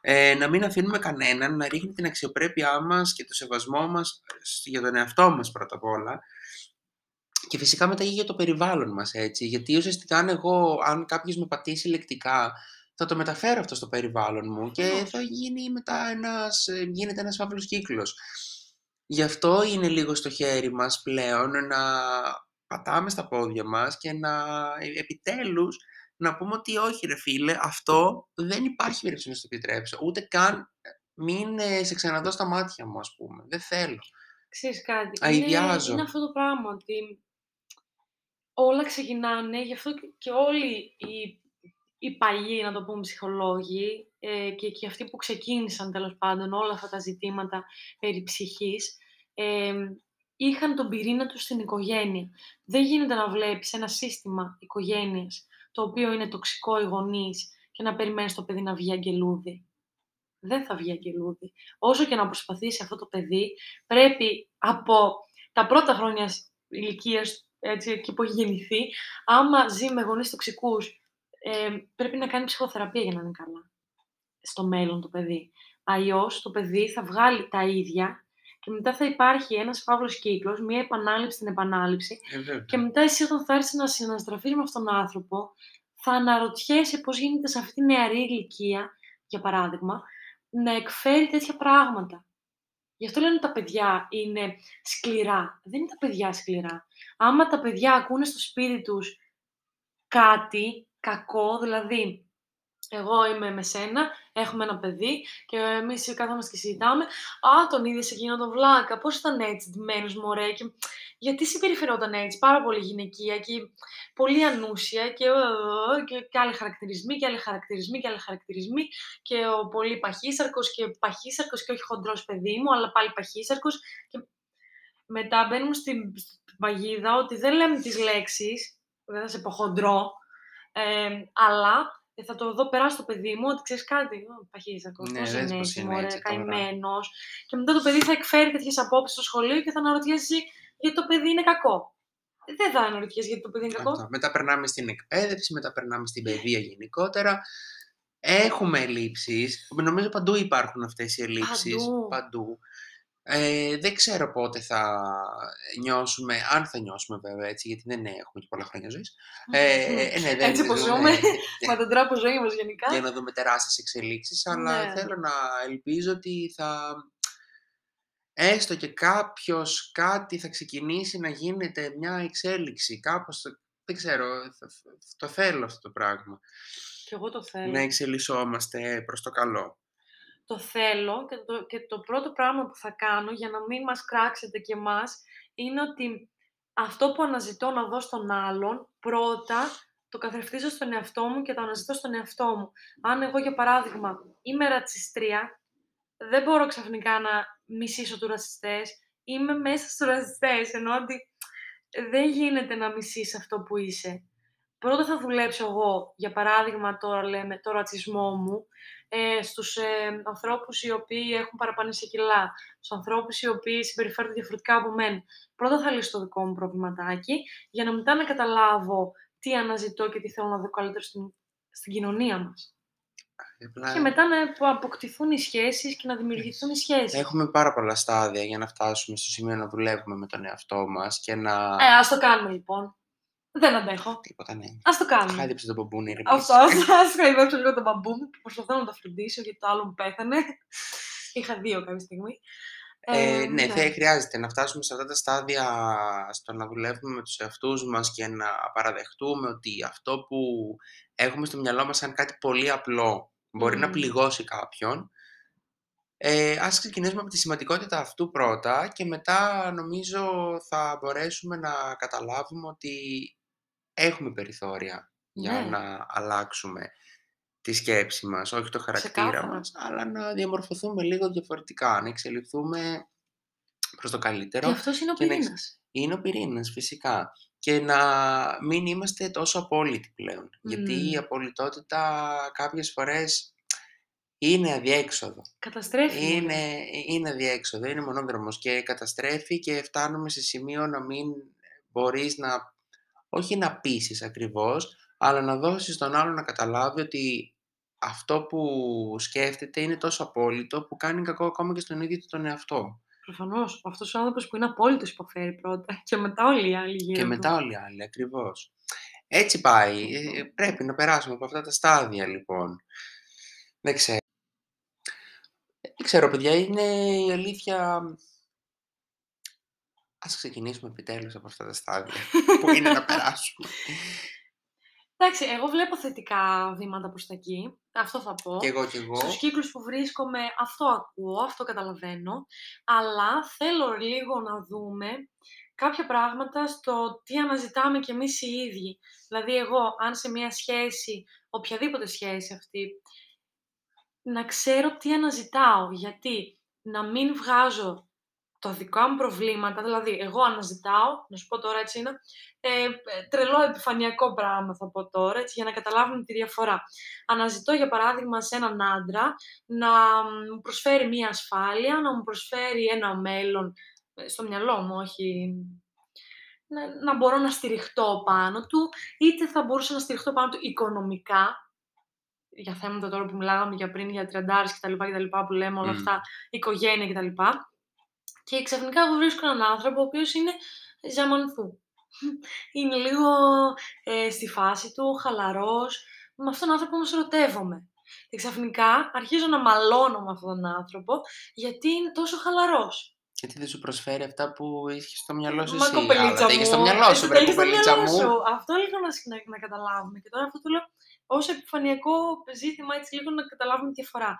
ε, να μην αφήνουμε κανέναν να ρίχνει την αξιοπρέπειά μας και το σεβασμό μας για τον εαυτό μας πρώτα απ' όλα και φυσικά μετά για το περιβάλλον μας έτσι, γιατί ουσιαστικά αν εγώ, αν κάποιος με πατήσει λεκτικά θα το μεταφέρω αυτό στο περιβάλλον μου και θα γίνει μετά ένας, ε, γίνεται ένας φαύλος κύκλος. Γι' αυτό είναι λίγο στο χέρι μας πλέον να πατάμε στα πόδια μας και να ε, επιτέλους να πούμε ότι όχι ρε φίλε, αυτό δεν υπάρχει περίπτωση να το επιτρέψω. Ούτε καν ε, μην σε ξαναδώ στα μάτια μου, ας πούμε. Δεν θέλω. Ξέρεις κάτι, Αηδιάζω. είναι, είναι αυτό το πράγμα ότι όλα ξεκινάνε, γι' αυτό και όλοι οι, οι παλιοί, να το πούμε, ψυχολόγοι ε, και, και αυτοί που ξεκίνησαν τέλος πάντων όλα αυτά τα ζητήματα περί ψυχής, ε, είχαν τον πυρήνα τους στην οικογένεια. Δεν γίνεται να βλέπεις ένα σύστημα οικογένειας το οποίο είναι τοξικό οι γονείς και να περιμένεις το παιδί να βγει αγγελούδι. Δεν θα βγει αγγελούδι. Όσο και να προσπαθήσει αυτό το παιδί, πρέπει από τα πρώτα χρόνια ηλικίας έτσι, εκεί που έχει γεννηθεί, άμα ζει με γονείς τοξικούς, ε, πρέπει να κάνει ψυχοθεραπεία για να είναι καλά στο μέλλον το παιδί. Αλλιώς το παιδί θα βγάλει τα ίδια και μετά θα υπάρχει ένας φαύλος κύκλος, μία επανάληψη στην επανάληψη Ε, και μετά εσύ όταν θα έρθεις να συναστραφείς με αυτόν τον άνθρωπο, θα αναρωτιέσαι πώς γίνεται σε αυτή τη νεαρή ηλικία, για παράδειγμα, να εκφέρει τέτοια πράγματα. Γι' αυτό λένε ότι τα παιδιά είναι σκληρά. Δεν είναι τα παιδιά σκληρά. Άμα τα παιδιά ακούνε στο σπίτι τους κάτι κακό, δηλαδή εγώ είμαι με σένα, έχουμε ένα παιδί και εμείς κάθομαστε και συζητάμε. Α, τον είδες εκείνο τον βλάκα. Πώς ήταν έτσι, ντυμένος μωρέ. Και γιατί συμπεριφερόταν έτσι, πάρα πολύ γυναικεία και πολύ ανούσια και, και, και άλλοι χαρακτηρισμοί και άλλοι χαρακτηρισμοί και άλλοι χαρακτηρισμοί. Και ο πολύ παχύσαρκος και παχύσαρκος και όχι χοντρός παιδί μου, αλλά πάλι παχύσαρκος. Και μετά μπαίνουμε στην, στην παγίδα ότι δεν λέμε τις λέξεις, δεν θα σε πω χοντρό, ε, αλλά ε, θα το δω περάσει το παιδί μου ότι ξέρεις κάτι. Παχύσακο, Ναι, πώς δες είναι πώς έτσι, είναι μωρέ, έτσι τώρα. καημένος. Και μετά το παιδί θα εκφέρει τέτοιες απόψεις στο σχολείο και θα αναρωτιέσαι γιατί το παιδί είναι κακό. Δεν θα αναρωτιέσαι γιατί το παιδί είναι κακό. Αυτό. Μετά περνάμε στην εκπαίδευση, μετά περνάμε στην παιδεία γενικότερα. Έχουμε ελλείψεις. Νομίζω παντού υπάρχουν αυτές οι ελλείψεις. Παντού. Ε, δεν ξέρω πότε θα νιώσουμε, αν θα νιώσουμε βέβαια έτσι, γιατί δεν έχουμε και πολλά χρόνια ζωής. Ε, ε, ναι, δεν Έτσι όπως ζούμε ζούμε, [laughs] [laughs] με τον τρόπο ζωή μας γενικά. για να δούμε τεράστιες εξελίξεις, αλλά Ναι. θέλω να ελπίζω ότι θα έστω και κάποιος κάτι θα ξεκινήσει να γίνεται μια εξέλιξη, κάπως, το- δεν ξέρω, θα- το θέλω αυτό το πράγμα, Και εγώ το θέλω. να εξελισσόμαστε προς το καλό. Το θέλω και το, και το πρώτο πράγμα που θα κάνω για να μην μας κράξετε και εμάς είναι ότι αυτό που αναζητώ να δω στον άλλον, πρώτα το καθρεφτίζω στον εαυτό μου και το αναζητώ στον εαυτό μου. Αν εγώ, για παράδειγμα, είμαι ρατσιστρία, δεν μπορώ ξαφνικά να μισήσω τους ρατσιστές. Είμαι μέσα στους ρατσιστές, ενώ ότι δεν γίνεται να μισείς αυτό που είσαι. Πρώτα θα δουλέψω εγώ, για παράδειγμα τώρα λέμε, το ρατσισμό μου, ε, στους ε, ανθρώπους οι οποίοι έχουν παραπάνω σε κιλά, στους ανθρώπους οι οποίοι συμπεριφέρονται διαφορετικά από μένα. Πρώτα θα λύσω το δικό μου προβληματάκι, για να μετά να καταλάβω τι αναζητώ και τι θέλω να δω καλύτερο στην, στην κοινωνία μας. Απλά Και μετά να αποκτηθούν οι σχέσεις και να δημιουργηθούν οι σχέσεις. Έχουμε πάρα πολλά στάδια για να φτάσουμε στο σημείο να δουλεύουμε με τον εαυτό μας και να... Ε, ας το κάνουμε λοιπόν. Δεν αντέχω. Τίποτα ναι. Ας το κάνουμε. Χάιδεψε τον μπομπούνι, ρε Αυτό, μαλάκα. ας χαϊδέψω λίγο τον μπαμπού μου που προσπαθώ να το φροντίσω γιατί το άλλο μου πέθανε. Είχα δύο κάποια στιγμή. Ε, ναι, θα χρειάζεται να φτάσουμε σε αυτά τα στάδια στο να δουλεύουμε με τους εαυτούς μας και να παραδεχτούμε ότι αυτό που έχουμε στο μυαλό μας σαν κάτι πολύ απλό μπορεί να Μμμ. πληγώσει κάποιον. Ε, ας ξεκινήσουμε από τη σημαντικότητα αυτού πρώτα και μετά νομίζω θα μπορέσουμε να καταλάβουμε ότι έχουμε περιθώρια για Ναι. να αλλάξουμε τη σκέψη μας, όχι το χαρακτήρα Ξεκάθαρα. μας, αλλά να διαμορφωθούμε λίγο διαφορετικά, να εξελιχθούμε προς το καλύτερο. Και αυτός είναι ο και να εξ- πυρήνας. Είναι ο πυρήνας, φυσικά. Και να μην είμαστε τόσο απόλυτοι πλέον. Γιατί η Μμμ. απολυτότητα κάποιες φορές είναι αδιέξοδο. Καταστρέφει. Είναι, Είναι... είναι αδιέξοδο, είναι μονόδρομος και καταστρέφει και φτάνουμε σε σημείο να μην μπορείς να, όχι να πείσεις ακριβώς, αλλά να δώσεις τον άλλο να καταλάβει ότι αυτό που σκέφτεται είναι τόσο απόλυτο που κάνει κακό ακόμα και στον ίδιο του τον εαυτό. Προφανώς. Αυτός ο άνθρωπος που είναι απόλυτος υποφέρει πρώτα και μετά όλοι οι άλλοι γύρω Και του. μετά όλοι οι άλλοι, ακριβώς. Έτσι πάει. Ε, Πρέπει να περάσουμε από αυτά τα στάδια, λοιπόν. Δεν ξέρω. Δεν ξέρω, παιδιά, είναι η αλήθεια... Ας ξεκινήσουμε επιτέλους από αυτά τα στάδια [laughs] που είναι να περάσουμε. Εντάξει, εγώ βλέπω θετικά βήματα προς τα εκεί. Αυτό θα πω. και εγώ και εγώ. Στους κύκλους που βρίσκομαι αυτό ακούω, αυτό καταλαβαίνω, αλλά θέλω λίγο να δούμε κάποια πράγματα στο τι αναζητάμε κι εμείς οι ίδιοι. Δηλαδή εγώ, αν σε μια σχέση, οποιαδήποτε σχέση αυτή, να ξέρω τι αναζητάω, γιατί να μην βγάζω τα δικά μου προβλήματα, δηλαδή εγώ αναζητάω, να σου πω τώρα έτσι είναι, ε, ε, τρελό επιφανειακό πράγμα θα πω τώρα, έτσι, για να καταλάβουμε τη διαφορά. Αναζητώ για παράδειγμα σε έναν άντρα να μου προσφέρει μία ασφάλεια, να μου προσφέρει ένα μέλλον ε, στο μυαλό μου, όχι να, να μπορώ να στηριχτώ πάνω του, είτε θα μπορούσα να στηριχτώ πάνω του οικονομικά, για θέματα τώρα που μιλάγαμε για πριν, για τριαντάρες και τα λοιπά και τα λοιπά που λέμε όλα Μμ. αυτά, οικογένεια και τα λοιπά. Και ξαφνικά εγώ βρίσκω έναν άνθρωπο ο οποίος είναι ζαμανθού. Είναι λίγο ε, στη φάση του, χαλαρός. Με αυτόν τον άνθρωπο όμως ερωτεύομαι. Και ξαφνικά αρχίζω να μαλώνω με αυτόν τον άνθρωπο γιατί είναι τόσο χαλαρός. Γιατί δεν σου προσφέρει αυτά που είχες στο μυαλό σου Μα εσύ; κοπελίτσα αλλά τα μου, είχες στο μυαλό σου, εσύ βρε τα έχεις στο κοπελίτσα μυαλό μου. σου. Αυτό λίγο να, σ- να, να καταλάβουμε. Και τώρα αυτό το λέω ως επιφανειακό ζήτημα, έτσι λίγο να καταλάβουμε τη διαφορά.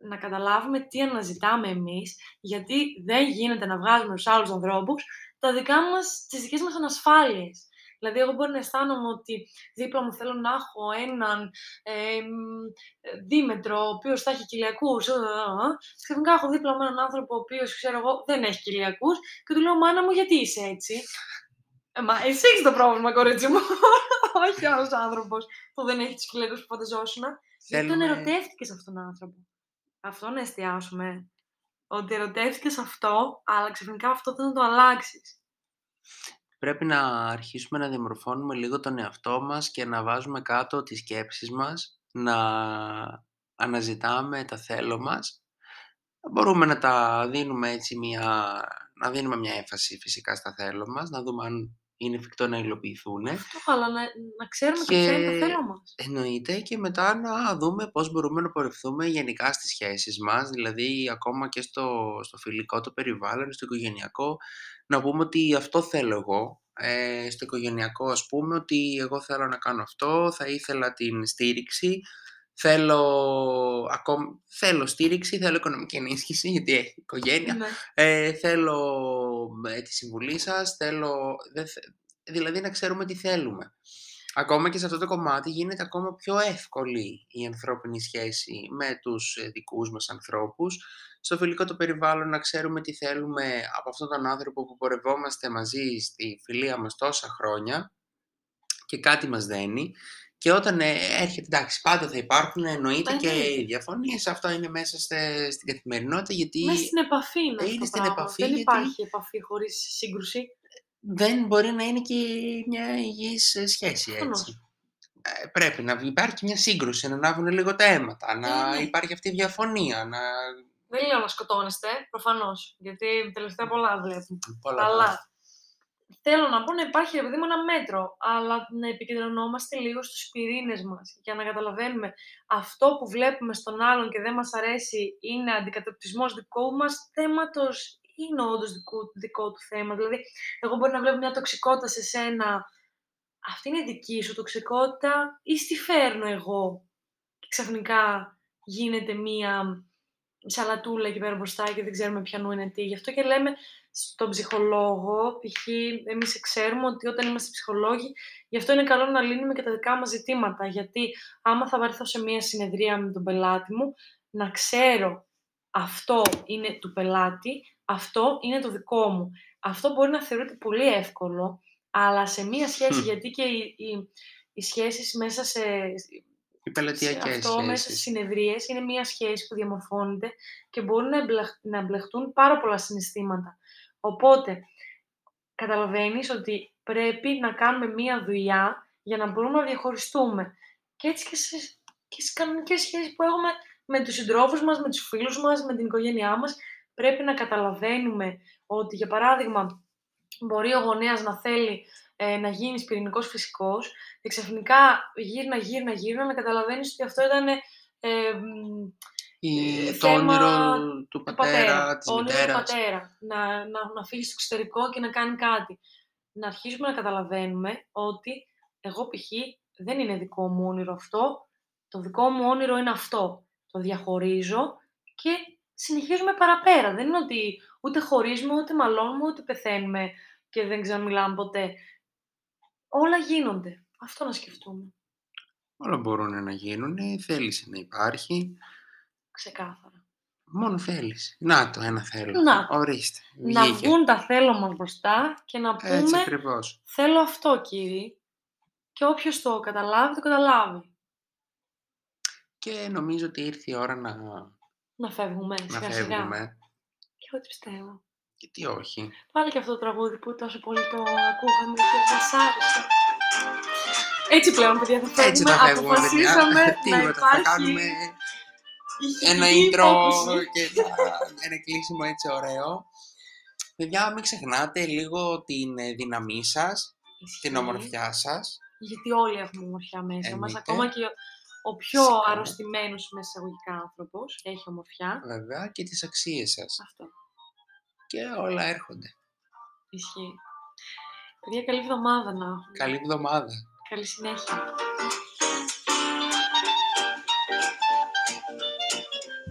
Να καταλάβουμε τι αναζητάμε εμείς, γιατί δεν γίνεται να βγάζουμε στους άλλους ανθρώπους τα δικά μας, τις δικές μας ανασφάλειες. Δηλαδή, εγώ μπορεί να αισθάνομαι ότι δίπλα μου θέλω να έχω έναν ε, μ, ε, δίμετρο, ο οποίος θα έχει κοιλιακούς. ε, ε, ε. Ξαφνικά έχω δίπλα μου έναν άνθρωπο, ο οποίος, ξέρω εγώ, δεν έχει κοιλιακούς και του λέω, μάνα μου, γιατί είσαι έτσι. Ε, μα εσύ έχεις το πρόβλημα, κορίτσι μου. Όχι ο άλλος άνθρωπος που δεν έχει τους κοιλιακούς που φανταζόσουν. Γιατί τον Θέλουμε- ερωτεύτηκες αυτόν τον άνθρωπο. Αυτό να εστιάσουμε. Ότι ερωτεύτηκες αυτό, αλλά ξαφνικά αυτό δεν θα το αλλάξεις. Πρέπει να αρχίσουμε να διαμορφώνουμε λίγο τον εαυτό μας και να βάζουμε κάτω τις σκέψεις μας, να αναζητάμε τα θέλω μας. Μπορούμε να τα δίνουμε έτσι μια, να δίνουμε μια έμφαση φυσικά στα θέλω μας, να δούμε αν είναι εφικτό να υλοποιηθούν. Αυτό, αλλά να, να ξέρουμε και ποιο είναι το Και θέλω μας. εννοείται και μετά να δούμε πώς μπορούμε να πορευθούμε γενικά στις σχέσεις μας, δηλαδή ακόμα και στο, στο φιλικό το περιβάλλον, στο οικογενειακό, να πούμε ότι αυτό θέλω εγώ. Ε, στο οικογενειακό ας πούμε ότι εγώ θέλω να κάνω αυτό, θα ήθελα την στήριξη, θέλω, ακόμη, θέλω στήριξη, θέλω οικονομική ενίσχυση γιατί έχει οικογένεια, Ναι. ε, θέλω ε, τη συμβουλή σας, θέλω... δεν θε- Δηλαδή να ξέρουμε τι θέλουμε. Ακόμα και σε αυτό το κομμάτι γίνεται ακόμα πιο εύκολη η ανθρώπινη σχέση με τους ε, δικούς μας ανθρώπους. Στο φιλικό το περιβάλλον να ξέρουμε τι θέλουμε από αυτόν τον άνθρωπο που πορευόμαστε μαζί στη φιλία μας τόσα χρόνια και κάτι μας δένει. Και όταν ε, έρχεται, εντάξει, πάντα θα υπάρχουν εννοείται και Εννοείται. οι διαφωνίες. Αυτό είναι μέσα στε- στην καθημερινότητα γιατί Μέσα στην επαφή είναι, αυτό είναι το στην πράγμα. επαφή Δεν γιατί- υπάρχει επαφή χωρίς σύγκρουση. δεν μπορεί να είναι και μια υγιής ε, σχέση Προφανώς. έτσι. Ε, πρέπει να υπάρχει και μια σύγκρουση, να ανάβουν λίγο τα αίματα, να Ε, ναι. υπάρχει αυτή η διαφωνία, να... Δεν λέω να σκοτώνεστε, προφανώς, γιατί τελευταία πολλά βλέπουμε. Πολλά Αλλά θέλω να πω να υπάρχει ρε παιδί μου ένα μέτρο, αλλά να επικεντρωνόμαστε λίγο στους πυρήνες μας για να καταλαβαίνουμε αυτό που βλέπουμε στον άλλον και δεν μας αρέσει είναι αντικατοπτρισμός δικού μας θέματος είναι όντως δικό, δικό του θέμα. Δηλαδή, εγώ μπορεί να βλέπω μια τοξικότητα σε σένα, αυτή είναι δική σου τοξικότητα ή στη φέρνω εγώ και ξαφνικά γίνεται μία σαλατούλα εκεί πέρα μπροστά και δεν ξέρουμε ποιανού είναι τι. Γι' αυτό και λέμε στον ψυχολόγο, π.χ. εμείς ξέρουμε ότι όταν είμαστε ψυχολόγοι, γι' αυτό είναι καλό να λύνουμε και τα δικά μας ζητήματα. Γιατί άμα θα βαρεθώ σε μία συνεδρία με τον πελάτη μου, να ξέρω αυτό είναι του πελάτη, αυτό είναι το δικό μου. Αυτό μπορεί να θεωρείται πολύ εύκολο, αλλά σε μία σχέση, Μμ. γιατί και οι, οι, οι σχέσεις μέσα σε... Οι πελατειακές αυτό μέσα στις σχέσεις. συνεδρίες είναι μια σχέση που διαμορφώνεται και μπορεί να, εμπλεχ- να εμπλεχτούν πάρα πολλά συναισθήματα. Οπότε, καταλαβαίνεις ότι πρέπει να κάνουμε μία δουλειά για να μπορούμε να διαχωριστούμε. Και έτσι και, σε, και στις κανονικές σχέσεις που έχουμε με τους συντρόφους μας, με τους φίλους μας, με την οικογένειά μας, πρέπει να καταλαβαίνουμε ότι, για παράδειγμα, μπορεί ο γονέας να θέλει ε, να γίνεις πυρηνικός φυσικός και ξαφνικά γύρνα, γύρνα, γύρνα να καταλαβαίνεις ότι αυτό ήταν ε, μ, Η- ε, το θέμα όνειρο του του πατέρα, της όνειρο του μητέρας. πατέρα, να, να, να φύγει στο εξωτερικό και να κάνει κάτι. Να αρχίσουμε να καταλαβαίνουμε ότι εγώ π.χ. δεν είναι δικό μου όνειρο αυτό, το δικό μου όνειρο είναι αυτό. Το διαχωρίζω και συνεχίζουμε παραπέρα. Δεν είναι ότι ούτε χωρίζουμε, ούτε μαλώνουμε, ούτε πεθαίνουμε και δεν ξαναμιλάμε ποτέ. Όλα γίνονται. Αυτό να σκεφτούμε. Όλα μπορούν να γίνουν, η θέληση να υπάρχει. Ξεκάθαρα. Μόνο θέληση. Να το, ένα θέλω. Να το. Ορίστε. Να βγήκε. βγουν τα θέλω μας μπροστά και να πούμε Έτσι ακριβώς. θέλω αυτό κύριε και όποιος το καταλάβει, το καταλάβει. Και νομίζω ότι ήρθε η ώρα να, Να φεύγουμε να σιγά σιγά. φεύγουμε. Και εγώ τι πιστεύω. Γιατί όχι. Πάλι και αυτό το τραγούδι που τόσο πολύ το ακούγαμε και μας άρεσε. Έτσι πλέον, παιδιά, θα φεύγουμε. Έτσι θα φεύγουμε, παιδιά. Αποφασίσαμε να Τίποτα, θα υπάρχει κάνουμε ένα ηχητική intro υπόκριση. και θα- ένα κλείσιμο έτσι ωραίο. Παιδιά, μην ξεχνάτε λίγο την ε, δύναμή σας, την Ισχύει. ομορφιά σας. Γιατί όλοι έχουμε ομορφιά μέσα μας. Εννοείται. Ακόμα και ο πιο Φυσικά. αρρωστημένος μέσα εισαγωγικά άνθρωπος έχει ομορφιά. Βέβαια και τις αξίες σας. Αυτό. Και όλα έρχονται. Ισχύει. Παιδιά, καλή εβδομάδα να έχουμε. Καλή εβδομάδα. Καλή συνέχεια.